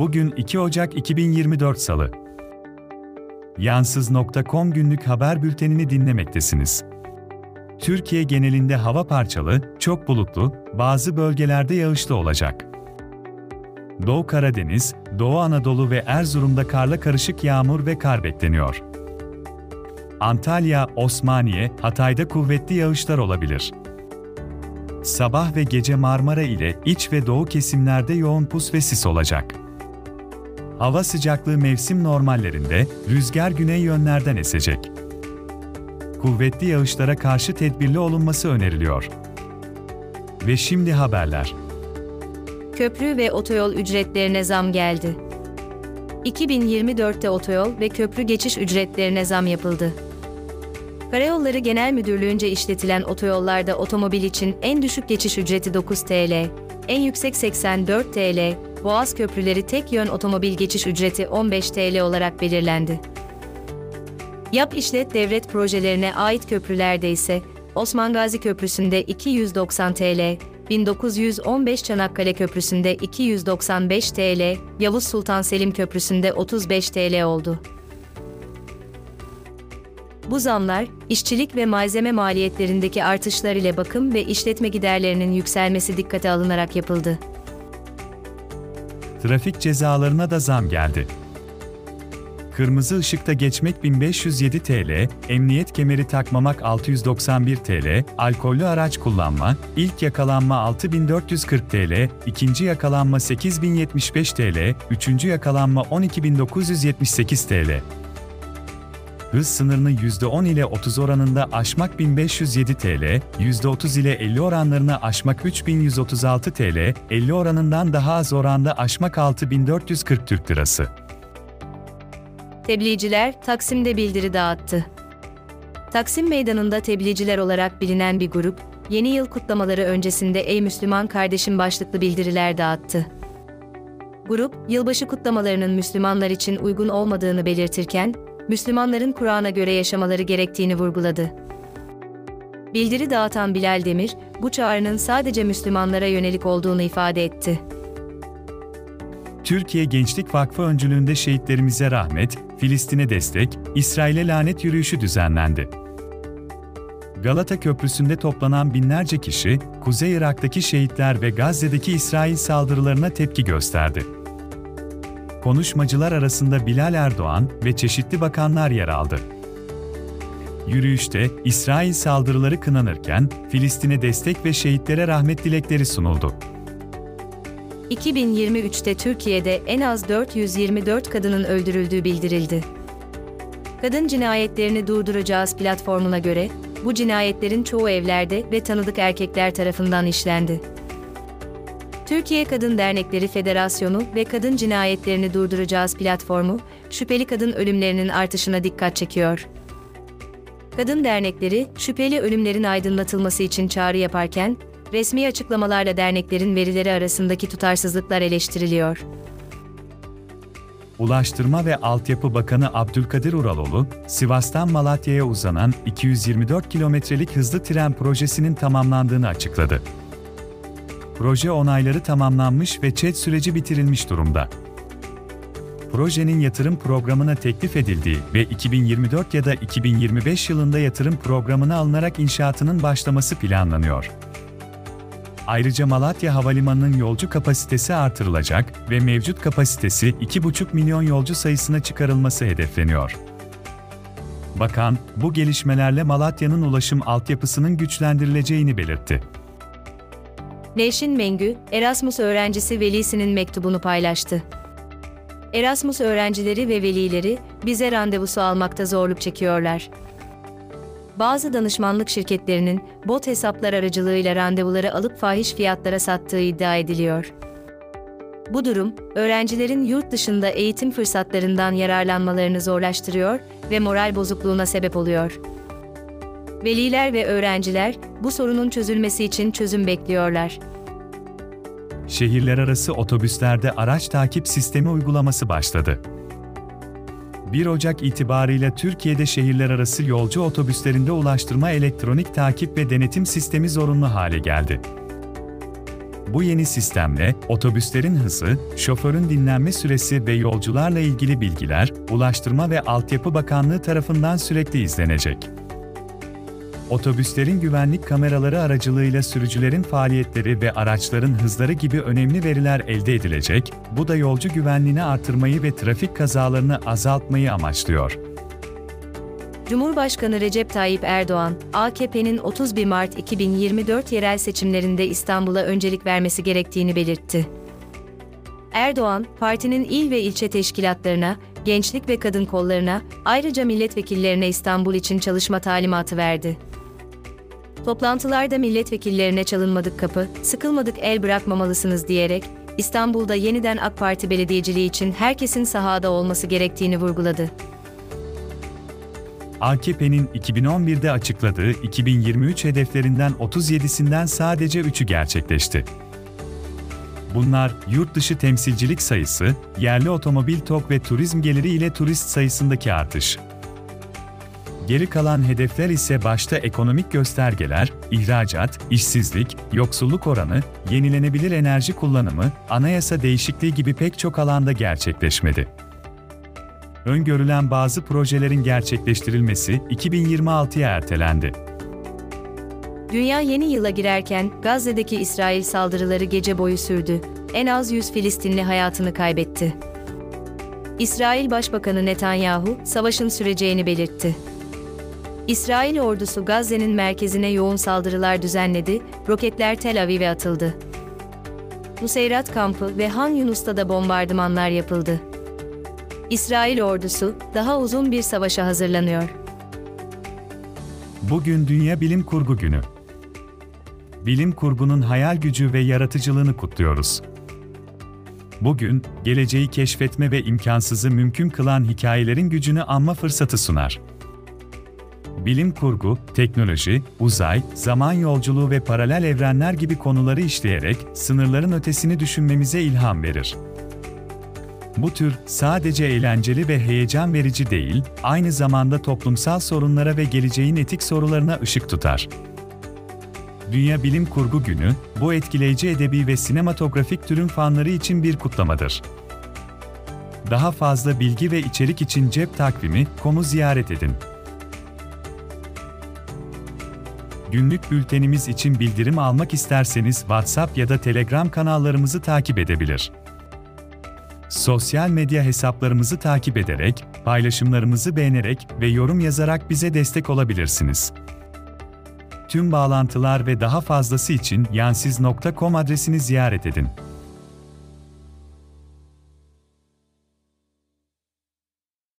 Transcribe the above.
Bugün 2 Ocak 2024 Salı. Yansız.com günlük haber bültenini dinlemektesiniz. Türkiye genelinde hava parçalı, çok bulutlu, bazı bölgelerde yağışlı olacak. Doğu Karadeniz, Doğu Anadolu ve Erzurum'da karla karışık yağmur ve kar bekleniyor. Antalya, Osmaniye, Hatay'da kuvvetli yağışlar olabilir. Sabah ve gece Marmara ile iç ve doğu kesimlerde yoğun pus ve sis olacak. Hava sıcaklığı mevsim normallerinde, rüzgar güney yönlerden esecek. Kuvvetli yağışlara karşı tedbirli olunması öneriliyor. Ve şimdi haberler. Köprü ve otoyol ücretlerine zam geldi. 2024'te otoyol ve köprü geçiş ücretlerine zam yapıldı. Karayolları Genel Müdürlüğü'nce işletilen otoyollarda otomobil için en düşük geçiş ücreti 9 TL, en yüksek 84 TL, Boğaz köprüleri tek yön otomobil geçiş ücreti 15 TL olarak belirlendi. Yap işlet devlet projelerine ait köprülerde ise Osman Gazi Köprüsü'nde 290 TL, 1915 Çanakkale Köprüsü'nde 295 TL, Yavuz Sultan Selim Köprüsü'nde 35 TL oldu. Bu zamlar, işçilik ve malzeme maliyetlerindeki artışlar ile bakım ve işletme giderlerinin yükselmesi dikkate alınarak yapıldı. Trafik cezalarına da zam geldi. Kırmızı ışıkta geçmek 1507 TL, emniyet kemeri takmamak 691 TL, alkollü araç kullanma, ilk yakalanma 6440 TL, ikinci yakalanma 8075 TL, üçüncü yakalanma 12978 TL. Hız sınırını %10 ile 30 oranında aşmak 1507 TL, %30 ile 50 oranlarını aşmak 3136 TL, 50 oranından daha az oranda aşmak 6440 Türk Lirası. Tebliğciler Taksim'de bildiri dağıttı. Taksim Meydanı'nda tebliğciler olarak bilinen bir grup, yeni yıl kutlamaları öncesinde Ey Müslüman kardeşim başlıklı bildiriler dağıttı. Grup, yılbaşı kutlamalarının Müslümanlar için uygun olmadığını belirtirken, Müslümanların Kur'an'a göre yaşamaları gerektiğini vurguladı. Bildiri dağıtan Bilal Demir, bu çağrının sadece Müslümanlara yönelik olduğunu ifade etti. Türkiye Gençlik Vakfı öncülüğünde şehitlerimize rahmet, Filistin'e destek, İsrail'e lanet yürüyüşü düzenlendi. Galata Köprüsü'nde toplanan binlerce kişi, Kuzey Irak'taki şehitler ve Gazze'deki İsrail saldırılarına tepki gösterdi. Konuşmacılar arasında Bilal Erdoğan ve çeşitli bakanlar yer aldı. Yürüyüşte İsrail saldırıları kınanırken Filistin'e destek ve şehitlere rahmet dilekleri sunuldu. 2023'te Türkiye'de en az 424 kadının öldürüldüğü bildirildi. Kadın cinayetlerini durduracağız platformuna göre, bu cinayetlerin çoğu evlerde ve tanıdık erkekler tarafından işlendi. Türkiye Kadın Dernekleri Federasyonu ve Kadın Cinayetlerini Durduracağız platformu, şüpheli kadın ölümlerinin artışına dikkat çekiyor. Kadın dernekleri, şüpheli ölümlerin aydınlatılması için çağrı yaparken, resmi açıklamalarla derneklerin verileri arasındaki tutarsızlıklar eleştiriliyor. Ulaştırma ve Altyapı Bakanı Abdülkadir Uraloğlu, Sivas'tan Malatya'ya uzanan 224 kilometrelik hızlı tren projesinin tamamlandığını açıkladı. Proje onayları tamamlanmış ve ÇED süreci bitirilmiş durumda. Projenin yatırım programına teklif edildiği ve 2024 ya da 2025 yılında yatırım programına alınarak inşaatının başlaması planlanıyor. Ayrıca Malatya Havalimanı'nın yolcu kapasitesi artırılacak ve mevcut kapasitesi 2,5 milyon yolcu sayısına çıkarılması hedefleniyor. Bakan, bu gelişmelerle Malatya'nın ulaşım altyapısının güçlendirileceğini belirtti. Nevşin Mengü, Erasmus öğrencisi velisinin mektubunu paylaştı. Erasmus öğrencileri ve velileri bize randevusu almakta zorluk çekiyorlar. Bazı danışmanlık şirketlerinin bot hesaplar aracılığıyla randevuları alıp fahiş fiyatlara sattığı iddia ediliyor. Bu durum, öğrencilerin yurt dışında eğitim fırsatlarından yararlanmalarını zorlaştırıyor ve moral bozukluğuna sebep oluyor. Veliler ve öğrenciler bu sorunun çözülmesi için çözüm bekliyorlar. Şehirler arası otobüslerde araç takip sistemi uygulaması başladı. 1 Ocak itibarıyla Türkiye'de şehirler arası yolcu otobüslerinde ulaştırma elektronik takip ve denetim sistemi zorunlu hale geldi. Bu yeni sistemle otobüslerin hızı, şoförün dinlenme süresi ve yolcularla ilgili bilgiler Ulaştırma ve Altyapı Bakanlığı tarafından sürekli izlenecek. Otobüslerin güvenlik kameraları aracılığıyla sürücülerin faaliyetleri ve araçların hızları gibi önemli veriler elde edilecek. Bu da yolcu güvenliğini artırmayı ve trafik kazalarını azaltmayı amaçlıyor. Cumhurbaşkanı Recep Tayyip Erdoğan, AKP'nin 31 Mart 2024 yerel seçimlerinde İstanbul'a öncelik vermesi gerektiğini belirtti. Erdoğan, partinin il ve ilçe teşkilatlarına, gençlik ve kadın kollarına, ayrıca milletvekillerine İstanbul için çalışma talimatı verdi. Toplantılarda milletvekillerine çalınmadık kapı, sıkılmadık el bırakmamalısınız diyerek, İstanbul'da yeniden AK Parti belediyeciliği için herkesin sahada olması gerektiğini vurguladı. AKP'nin 2011'de açıkladığı 2023 hedeflerinden 37'sinden sadece 3'ü gerçekleşti. Bunlar yurt dışı temsilcilik sayısı, yerli otomobil tok ve turizm geliri ile turist sayısındaki artış. Geri kalan hedefler ise başta ekonomik göstergeler, ihracat, işsizlik, yoksulluk oranı, yenilenebilir enerji kullanımı, anayasa değişikliği gibi pek çok alanda gerçekleşmedi. Öngörülen bazı projelerin gerçekleştirilmesi 2026'ya ertelendi. Dünya yeni yıla girerken Gazze'deki İsrail saldırıları gece boyu sürdü. En az 100 Filistinli hayatını kaybetti. İsrail Başbakanı Netanyahu savaşın süreceğini belirtti. İsrail ordusu Gazze'nin merkezine yoğun saldırılar düzenledi, roketler Tel Aviv'e atıldı. Nuseyrat kampı ve Han Yunus'ta da bombardımanlar yapıldı. İsrail ordusu daha uzun bir savaşa hazırlanıyor. Bugün Dünya Bilim Kurgu Günü. Bilim kurgunun hayal gücü ve yaratıcılığını kutluyoruz. Bugün, geleceği keşfetme ve imkansızı mümkün kılan hikayelerin gücünü anma fırsatı sunar. Bilim kurgu, teknoloji, uzay, zaman yolculuğu ve paralel evrenler gibi konuları işleyerek sınırların ötesini düşünmemize ilham verir. Bu tür sadece eğlenceli ve heyecan verici değil, aynı zamanda toplumsal sorunlara ve geleceğin etik sorularına ışık tutar. Dünya Bilim Kurgu Günü, bu etkileyici edebi ve sinematografik türün fanları için bir kutlamadır. Daha fazla bilgi ve içerik için cep takvimi.com'u ziyaret edin. Günlük bültenimiz için bildirim almak isterseniz WhatsApp ya da Telegram kanallarımızı takip edebilir. Sosyal medya hesaplarımızı takip ederek, paylaşımlarımızı beğenerek ve yorum yazarak bize destek olabilirsiniz. Tüm bağlantılar ve daha fazlası için yansiz.com adresini ziyaret edin.